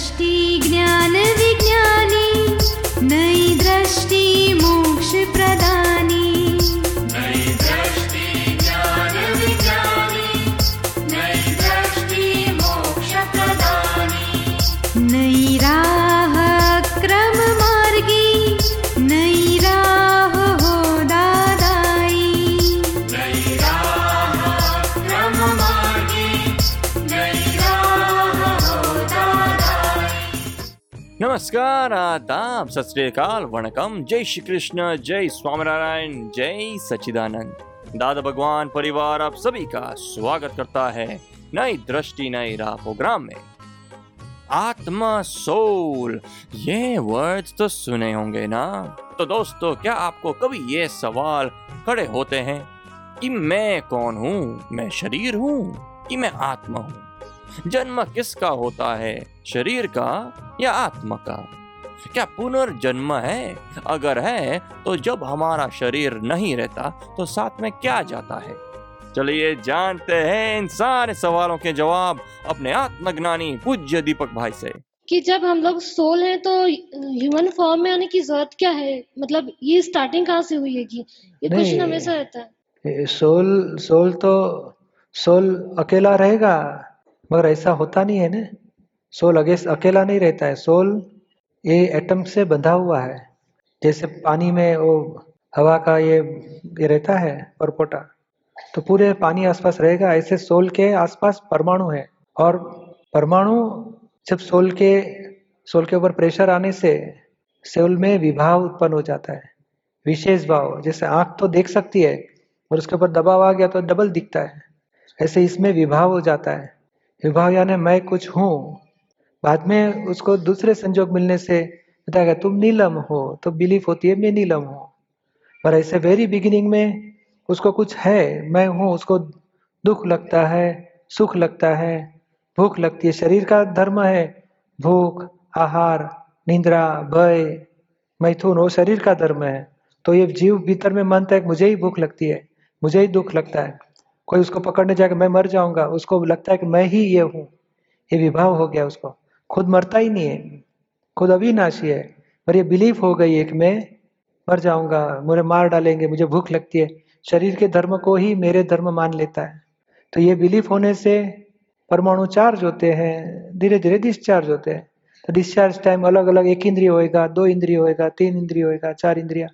दृष्टि ज्ञान विज्ञानी नमस्कार, आदाब, सत वणकम। जय श्री कृष्ण, जय स्वामीनारायण, जय सचिदानंद दादा भगवान परिवार, आप सभी का स्वागत करता है नई दृष्टि, नई राह प्रोग्राम में। आत्मा, सोल, ये वर्ड्स तो सुने होंगे ना? तो दोस्तों, क्या आपको कभी ये सवाल खड़े होते हैं कि मैं कौन हूँ? मैं शरीर हूँ कि मैं आत्मा हूँ? जन्म किसका होता है? शरीर का या आत्मा का? क्या पुनर्जन्म है? अगर है तो जब हमारा शरीर नहीं रहता तो साथ में क्या जाता है? चलिए जानते हैं इन सारे सवालों के जवाब अपने आत्मज्ञानी पूज्य दीपक भाई से। कि जब हम लोग सोल हैं तो ह्यूमन फॉर्म में आने की ज़रूरत क्या है? मतलब ये स्टार्टिंग कहाँ से हुई है कि ये। क्वेश्चन हमेशा रहता है? सोल सोल तो सोल अकेला रहेगा? मगर ऐसा होता नहीं है ना। सोल अकेला नहीं रहता है। सोल ये एटम से बंधा हुआ है। जैसे पानी में वो हवा का ये ये रहता है, परपोटा। तो पूरे पानी आसपास रहेगा। ऐसे सोल के आसपास परमाणु है। और परमाणु जब सोल के सोल के ऊपर प्रेशर आने से सोल में विभाव उत्पन्न हो जाता है। विशेष भाव। जैसे आँख तो देख सकती है और उसके ऊपर दबाव आ गया तो डबल दिखता है। ऐसे इसमें विभाव हो जाता है। विभाव यानी, मैं कुछ हूँ। बाद में उसको दूसरे संजोग मिलने से बताएगा, तुम नीलम हो तो बिलीफ होती है, मैं नीलम हूँ। पर ऐसे वेरी बिगिनिंग में उसको कुछ है, मैं हूँ, उसको दुख लगता है, सुख लगता है, भूख लगती है। शरीर का धर्म है, भूख, आहार, निंद्रा, भय, मैथुन, वो शरीर का धर्म है। तो ये जीव भीतर में मानता है मुझे ही भूख लगती है, मुझे ही दुख लगता है। कोई उसको पकड़ने जाएगा मैं मर जाऊँगा, उसको लगता है कि मैं ही ये हूँ। ये विभाव हो गया उसको। खुद मरता ही नहीं है। खुद अविनाशी है। पर ये बिलीफ हो गई है कि मैं मर जाऊँगा, मुझे मार डालेंगे, मुझे भूख लगती है। शरीर के धर्म को ही मेरे धर्म मान लेता है। तो ये बिलीफ होने से परमाणु चार्ज होते हैं धीरे धीरे डिस्चार्ज होते हैं। तो डिस्चार्ज टाइम अलग अलग एक इंद्रिय होएगा, दो इंद्रिय होएगा, तीन इंद्रिय होएगा, चार इंद्रिया।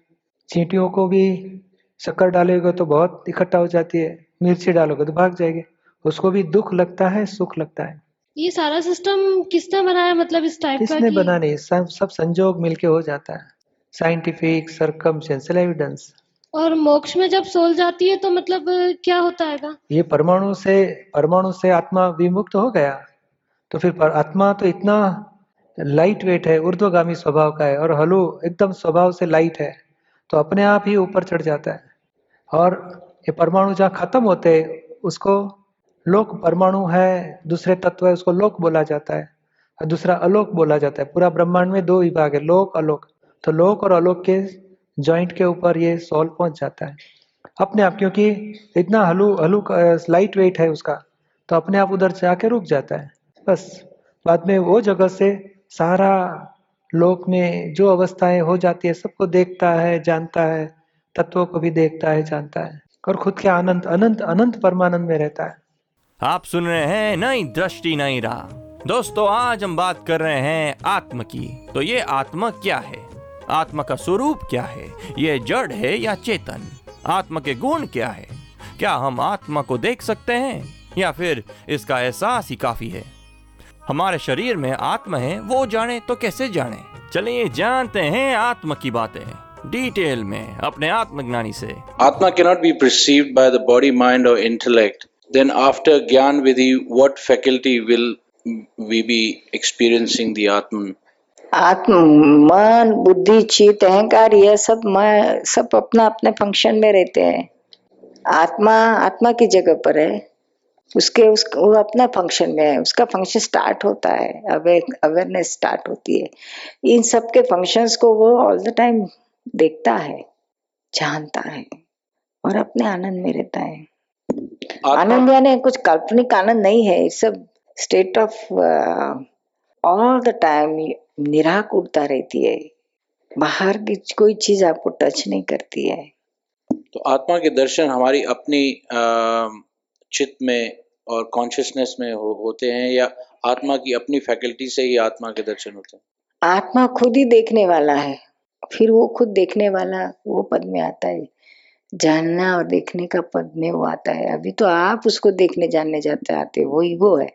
चींटियों को भी शक्कर डालोगे तो बहुत इकट्ठा हो जाती है। मिर्ची डालोगे तो भाग जाएगी। उसको भी दुख लगता है सुख लगता है। ये सारा सिस्टम किसने बनाया? मतलब इस टाइप का किसने कि बना नहीं सब सब संजोग मिलके हो जाता है। साइंटिफिक सरकमस्टेंशियल एविडेंस और मोक्ष में जब सोल जाती है तो मतलब क्या होता है ये परमाणु से परमाणु से आत्मा विमुक्त हो गया। तो फिर पर आत्मा तो इतना लाइट वेट है ऊर्ध्वगामी स्वभाव का है और हलु एकदम स्वभाव से लाइट है तो अपने आप ही ऊपर चढ़ जाता है। और ये परमाणु जहाँ खत्म होते उसको लोक परमाणु है, दूसरे तत्व है, उसको लोक बोला जाता है, और दूसरा अलोक बोला जाता है। पूरा ब्रह्मांड में दो विभाग है, लोक, अलोक। तो लोक और अलोक के जॉइंट के ऊपर ये सोल पहुँच जाता है। अपने आप, क्योंकि इतना हलू हलू लाइट वेट है उसका तो अपने आप उधर जाके रुक जाता है। बस, बाद में वो जगह से सारा लोक में जो अवस्थाएँ हो जाती है, सबको देखता है, जानता है, तत्वों को भी देखता है, जानता है। और खुद के आनंद, अनंत अनंत परमानंद में रहता है। आप सुन रहे हैं नई दृष्टि, नई राह। दोस्तों, आज हम बात कर रहे हैं आत्म की। तो ये आत्मा क्या है? आत्मा का स्वरूप क्या है? ये जड़ है या चेतन? आत्मा के गुण क्या है? क्या हम आत्मा को देख सकते हैं? या फिर इसका एहसास ही काफ़ी है? हमारे शरीर में आत्मा है, वो जाने तो कैसे जाने? चलिए जानते हैं आत्मा की बातें। डिटेल में अपने आत्मज्ञानी से। Atma cannot be perceived by the body, mind, or intellect. Then, after Gyan Vidhi, what faculty will we be experiencing the Atman? आत्म मन बुद्धि चित अहंकार यह सब मैं सब अपना अपने फ़ंक्शन में रहते हैं। आत्मा आत्मा की जगह पर है। उसके उस वो अपना फ़ंक्शन में है। उसका फ़ंक्शन स्टार्ट होता है। अवेयर अवेयरनेस स्टार्ट होती है। इन सब के फ़ंक्शंस को वो ऑल द टाइम देखता है जानता है और अपने आनंद में रहता है। आनंद यानी कुछ काल्पनिक आनंद नहीं है सब state of all the time निराक उड़ता रहती है। बाहर की कोई चीज़ आपको टच नहीं करती है। तो आत्मा के दर्शन हमारी अपनी अ, चित्त में और कॉन्शियसनेस में हो, होते हैं या आत्मा की अपनी फैकल्टी से ही आत्मा के दर्शन होते हैं? आत्मा खुद ही देखने वाला है। फिर वो खुद देखने वाला वो पद में आता है। जानना और देखने का पद में वो आता है। अभी तो आप उसको देखने जानने जाते आते वो ईगो है।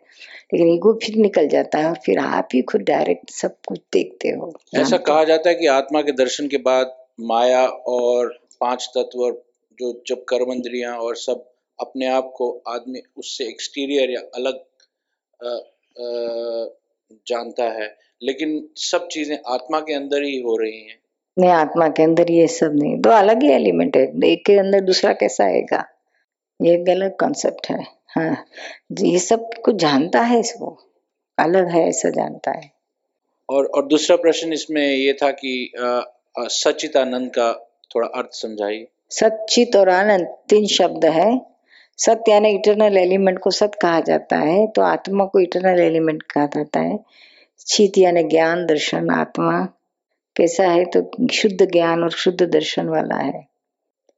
लेकिन ईगो फिर निकल जाता है और फिर आप ही खुद डायरेक्ट सब कुछ देखते हो। ऐसा कहा जाता है कि आत्मा के दर्शन के बाद माया और पाँच तत्व और जो जब कर्मेंद्रियाँ और सब अपने आप को आदमी उससे एक्सटीरियर या अलग अ, अ, जानता है। लेकिन सब चीज़ें आत्मा के अंदर ही हो रही हैं। नहीं आत्मा के अंदर ये सब नहीं। दो अलग ही एलिमेंट है। एक के अंदर दूसरा कैसा आएगा? ये गलत कॉन्सेप्ट है। हाँ। ये सब कुछ जानता है इसको। अलग है ऐसा जानता है। और और दूसरा प्रश्न इसमें ये था कि अ, सच्चिदानंद का थोड़ा अर्थ समझाइए। सचित और आनंद तीन शब्द है। सत्य यानी इटरनल एलिमेंट को सत कहा जाता है तो आत्मा को इटरनल एलिमेंट कहा जाता है। चित यानी ज्ञान दर्शन आत्मा। कैसा है तो शुद्ध ज्ञान और शुद्ध दर्शन वाला है।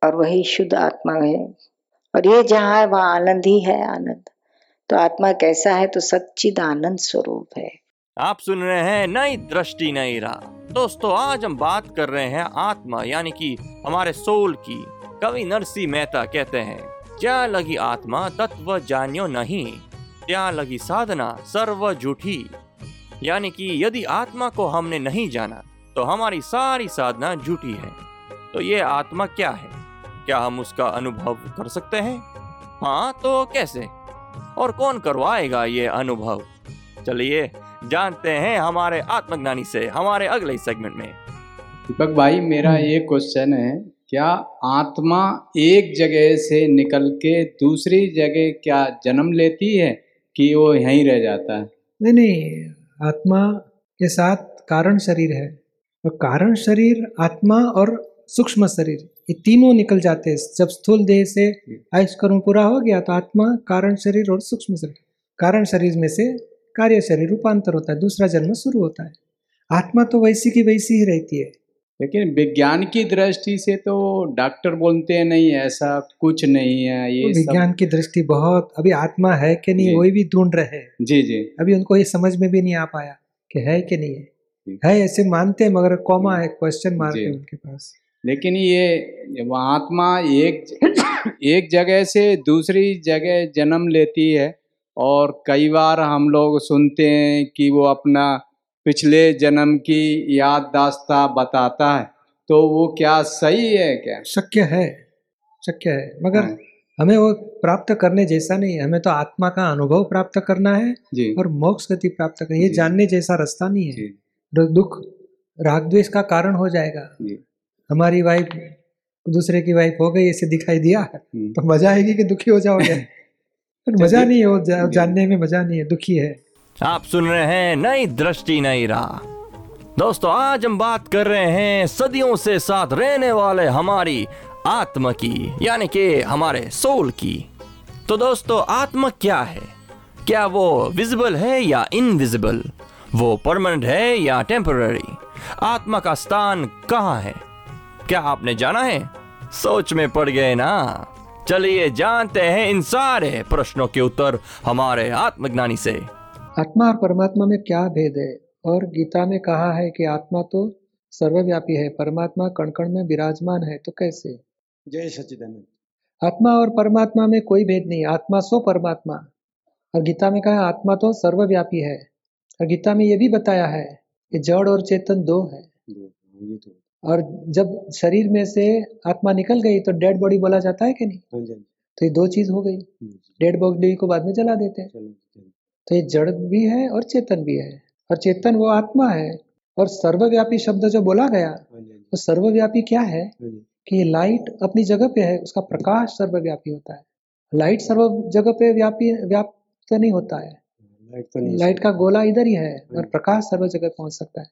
और वही शुद्ध आत्मा है। और ये जहाँ है, वहाँ आनंद ही है आनंद। तो आत्मा कैसा है तो सच्चिद आनंद स्वरूप है। आप सुन रहे हैं नई दृष्टि, नई राह। दोस्तों, आज हम बात कर रहे हैं आत्मा, यानी कि हमारे सोल की। कवि नरसी मेहता कहते हैं, क्या लगी आत्मा तत्व जान्यो नहीं, क्या लगी साधना सर्व झूठी यानी कि यदि आत्मा को हमने नहीं जाना तो हमारी सारी साधना झूठी है। तो ये आत्मा क्या है? क्या हम उसका अनुभव कर सकते हैं? हाँ तो कैसे? और कौन करवाएगा ये अनुभव? चलिए जानते हैं हमारे आत्मज्ञानी से हमारे अगले सेगमेंट में। दीपक भाई मेरा ये क्वेश्चन है क्या आत्मा एक जगह से निकल के दूसरी जगह क्या जन्म लेती है कि वो यहीं रह जाता है? नहीं नहीं आत्मा के साथ कारण शरीर है। और कारण शरीर आत्मा और सूक्ष्म शरीर ये तीनों निकल जाते हैं। जब स्थूल देह से आयुष कर्म पूरा हो गया तो आत्मा कारण शरीर और सूक्ष्म शरीर। कारण शरीर में से कार्य शरीर रूपांतर होता है दूसरा जन्म शुरू होता है। आत्मा तो वैसी की वैसी ही रहती है। लेकिन विज्ञान की दृष्टि से तो डॉक्टर बोलते हैं नहीं ऐसा कुछ नहीं है ये सब विज्ञान की दृष्टि बहुत अभी आत्मा है कि नहीं वही भी ढूंढ रहे हैं। जी जी। अभी उनको ये समझ में भी नहीं आ पाया कि है कि नहीं है। है ऐसे मानते हैं मगर कॉमा है क्वेश्चन मार्क। है उनके पास। लेकिन ये वो आत्मा एक एक जगह से दूसरी जगह जन्म लेती है और कई बार हम लोग सुनते हैं कि वो अपना पिछले जन्म की याद दास्ता बताता है। तो वो क्या सही है क्या? शक्य है शक्य है। मगर हाँ, हमें वो प्राप्त करने जैसा नहीं है। हमें तो आत्मा का अनुभव प्राप्त करना है और मोक्ष गति प्राप्त करना है। ये जानने जैसा रास्ता नहीं है। दुख राग द्वेष का कारण हो जाएगा। हमारी वाइफ दूसरे की वाइफ हो गई ऐसे दिखाई दिया हम्म, तो मज़ा आएगी कि दुखी हो जाओगे। पर मज़ा नहीं है वो जा, जानने में मज़ा नहीं है दुखी है। आप सुन रहे हैं नई दृष्टि नई राह। दोस्तों आज हम बात कर रहे हैं सदियों से साथ रहने वाले हमारी आत्मा की यानी कि हमारे सोल की। तो दोस्तों आत्मा क्या है? क्या वो विजिबल है या इनविजिबल वो परमानेंट है या टेम्पररी आत्मा का स्थान कहाँ है? क्या आपने जाना है? सोच में पड़ गए ना। चलिए जानते हैं इन सारे प्रश्नों के उत्तर हमारे आत्मज्ञानी से। आत्मा और परमात्मा में क्या भेद है? और गीता में कहा है कि आत्मा तो सर्वव्यापी है परमात्मा कण कण में विराजमान है तो कैसे? जय सच्चिदानंद। आत्मा और परमात्मा में कोई भेद नहीं आत्मा सो परमात्मा। और गीता में कहा आत्मा तो सर्वव्यापी है। गीता में ये भी बताया है कि जड़ और चेतन दो है। ये तो और जब शरीर में से आत्मा निकल गई तो डेड बॉडी बोला जाता है कि नहीं? हाँ तो ये दो चीज़ हो गई। डेड बॉडी को बाद में जला देते हैं। तो ये जड़ भी है और चेतन भी है। और चेतन वो आत्मा है। और सर्वव्यापी शब्द जो बोला गया हाँ तो सर्वव्यापी क्या है? हाँ कि लाइट अपनी जगह पे है उसका प्रकाश सर्वव्यापी होता है। लाइट सर्व जगह पे व्यापी व्याप्त नहीं होता है। लाइट तो नहीं लाइट का गोला इधर ही है और हम्म। प्रकाश सर्व जगह पहुँच सकता है।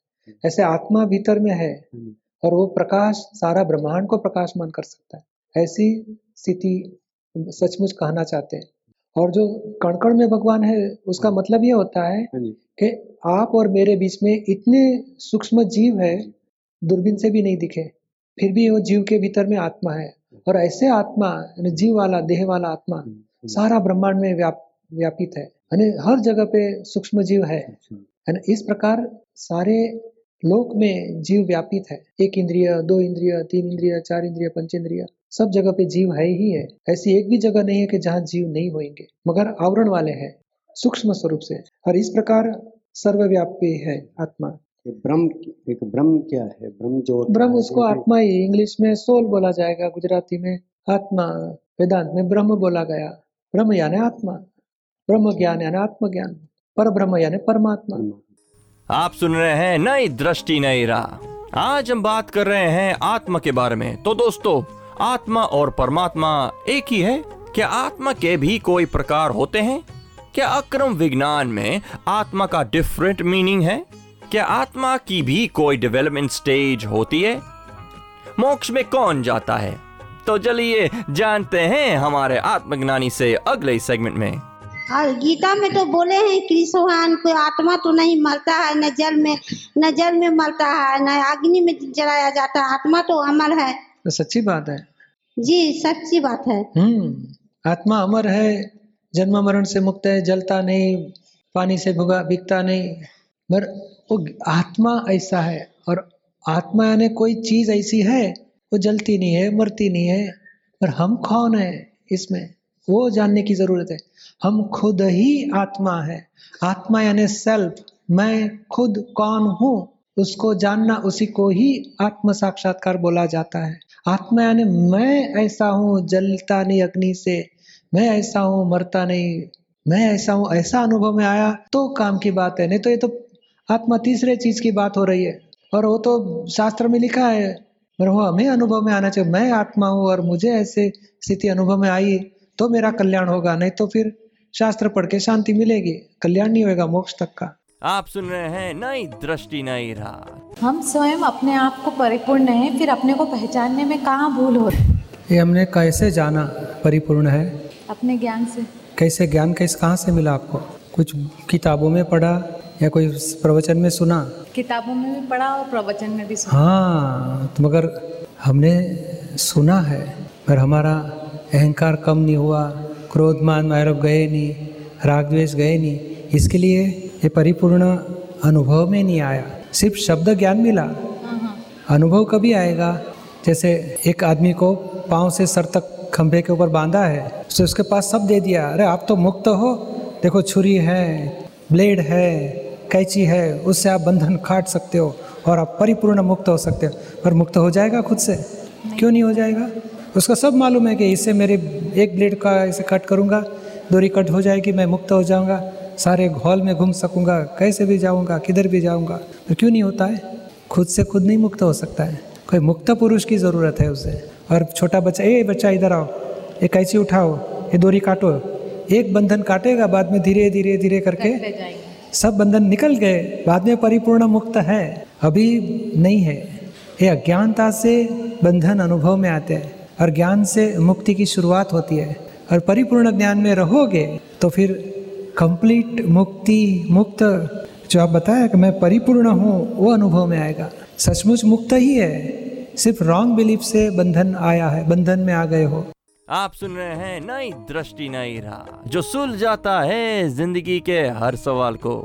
ऐसे आत्मा भीतर में है हम्म। और वो प्रकाश सारा ब्रह्मांड को प्रकाशमान कर सकता है। ऐसी स्थिति सचमुच कहना चाहते हैं। और जो कण कण में भगवान है उसका मतलब ये होता है हाँ कि आप और मेरे बीच में इतने सूक्ष्म जीव है दूरबीन से भी नहीं दिखे फिर भी वो जीव के भीतर में आत्मा है। और ऐसे आत्मा जीव वाला देह वाला आत्मा हम्म, सारा ब्रह्मांड में व्याप व्यापित है। यानी हर जगह पे सूक्ष्म जीव है। अच्छा, है ना इस प्रकार सारे लोक में जीव व्यापित है। एक इंद्रिय दो इंद्रिय तीन इंद्रिय चार इंद्रिय पंच इंद्रिय सब जगह पे जीव है ही है। ऐसी एक भी जगह नहीं है कि जहाँ जीव नहीं होंगे मगर आवरण वाले हैं सूक्ष्म स्वरूप से। और इस प्रकार सर्वव्यापी है आत्मा। ब्रह्म एक ब्रह्म क्या है? ब्रह्म जो ब्रह्म उसको आत्मा ही इंग्लिश में सोल बोला जाएगा गुजराती में आत्मा वेदांत में ब्रह्म बोला गया। ब्रह्म यानी आत्मा। ब्रह्म ज्ञान यानी आत्मज्ञान पर ब्रह्म यानी परमात्मा। आप सुन रहे हैं नई दृष्टि, नई राह। आज हम बात कर रहे हैं आत्मा के बारे में। तो दोस्तों, आत्मा और परमात्मा एक ही है? क्या आत्मा के भी कोई प्रकार होते हैं? क्या अक्रम विज्ञान में आत्मा का डिफरेंट मीनिंग है? क्या आत्मा की भी कोई डेवलपमेंट स्टेज होती है? मोक्ष में कौन जाता है? तो चलिए जानते हैं हमारे आत्मज्ञानी से अगले सेगमेंट में। और गीता में तो बोले हैं कृष्ण भगवान को आत्मा तो नहीं मरता है न जल में न जल में मरता है न अग्नि में जलाया जाता है। आत्मा तो अमर है। तो सच्ची बात है। जी सच्ची बात है। हम्म आत्मा अमर है जन्म मरण से मुक्त है जलता नहीं पानी से भुगा बिकता नहीं। पर वो आत्मा ऐसा है और आत्मा यानी कोई चीज़ ऐसी है वो जलती नहीं है मरती नहीं है। पर हम कौन है इसमें? वो जानने की ज़रूरत है। हम खुद ही आत्मा है। आत्मा यानी सेल्फ मैं खुद कौन हूँ? उसको जानना, उसी को ही आत्म साक्षात्कार बोला जाता है। आत्मा यानी मैं ऐसा हूँ, जलता नहीं अग्नि से। मैं ऐसा हूँ, मरता नहीं। मैं ऐसा हूँ, ऐसा अनुभव में आया तो काम की बात है। नहीं तो ये तो आत्मा तीसरे चीज़ की बात हो रही है। और वो तो शास्त्र में लिखा है। वो हमें अनुभव में आना चाहिए। मैं आत्मा हूँ और मुझे ऐसे स्थिति अनुभव में आई तो मेरा कल्याण होगा। नहीं तो फिर शास्त्र पढ़ के शांति मिलेगी कल्याण नहीं होगा मोक्ष तक का। आप सुन रहे हैं नई दृष्टि नई राह हम स्वयं अपने आप को परिपूर्ण है फिर अपने को पहचानने में कहाँ भूल हो रही ये हमने कैसे जाना परिपूर्ण है? अपने ज्ञान से। कैसे ज्ञान कैसे कहाँ से मिला आपको? कुछ किताबों में पढ़ा या कोई प्रवचन में सुना? किताबों में भी पढ़ा और प्रवचन में भी सुना। हाँ तो मगर हमने सुना है पर हमारा अहंकार कम नहीं हुआ क्रोध, मान मैरव गए नहीं, राग, द्वेष गए नहीं। इसके लिए ये परिपूर्ण अनुभव में नहीं आया। सिर्फ़ शब्द ज्ञान मिला। अनुभव कभी आएगा? जैसे एक आदमी को पाँव से सर तक खंभे के ऊपर बांधा है तो उसके पास सब दे दिया। अरे, आप तो मुक्त हो। देखो, छुरी है, ब्लेड है, कैची है, उससे आप बंधन काट सकते हो और आप परिपूर्ण मुक्त हो सकते हो। पर मुक्त हो जाएगा खुद से? क्यों नहीं हो जाएगा? उसका सब मालूम है कि इससे मेरे एक ब्लेड का इसे कट करूँगा दूरी कट हो जाएगी मैं मुक्त हो जाऊँगा सारे हॉल में घूम सकूँगा कैसे भी जाऊँगा किधर भी जाऊँगा तो क्यों नहीं होता है? खुद से खुद नहीं मुक्त हो सकता है। कोई मुक्त पुरुष की ज़रूरत है उसे। और छोटा बच्चा ए बच्चा इधर आओ ये कैसी उठाओ ये दूरी काटो। एक बंधन काटेगा बाद में धीरे धीरे धीरे करके सब बंधन निकल गए बाद में परिपूर्ण मुक्त है। अभी नहीं है। ये अज्ञानता से बंधन अनुभव में आते हैं। और ज्ञान से मुक्ति की शुरुआत होती है। और परिपूर्ण ज्ञान में रहोगे तो फिर कंप्लीट मुक्ति, मुक्त, जो आप बताया कि मैं परिपूर्ण हूँ, वो अनुभव में आएगा। सचमुच मुक्त ही है, सिर्फ़ रॉन्ग बिलीफ से बंधन आया है, बंधन में आ गए हो। आप सुन रहे हैं नई दृष्टि, नई राह, जो सुल जाता है ज़िंदगी के हर सवाल को।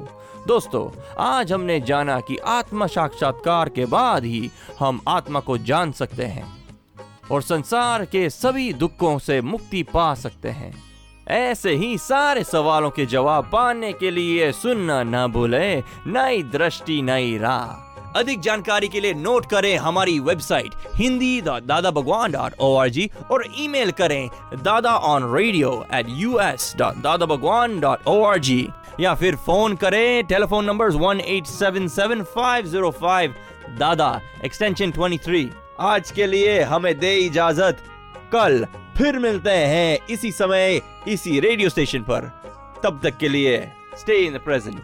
दोस्तों, आज हमने जाना कि आत्मा साक्षात्कार के बाद ही हम आत्मा को जान सकते हैं। और संसार के सभी दुखों से मुक्ति पा सकते हैं। ऐसे ही सारे सवालों के जवाब पाने के लिए सुनना न भूले, नई दृष्टि, नई राह। अधिक जानकारी के लिए नोट करें हमारी वेबसाइट, हिंदी दादा Bhagwan dot O R G और ईमेल करें Dada on radio at U S dot Dada Bhagwan dot O R G या फिर फ़ोन करें telephone number one eight seven seven five zero five Dada extension twenty three आज के लिए हमें दे इजाज़त। कल फिर मिलते हैं इसी समय, इसी रेडियो स्टेशन पर। तब तक के लिए स्टे इन द प्रेजेंट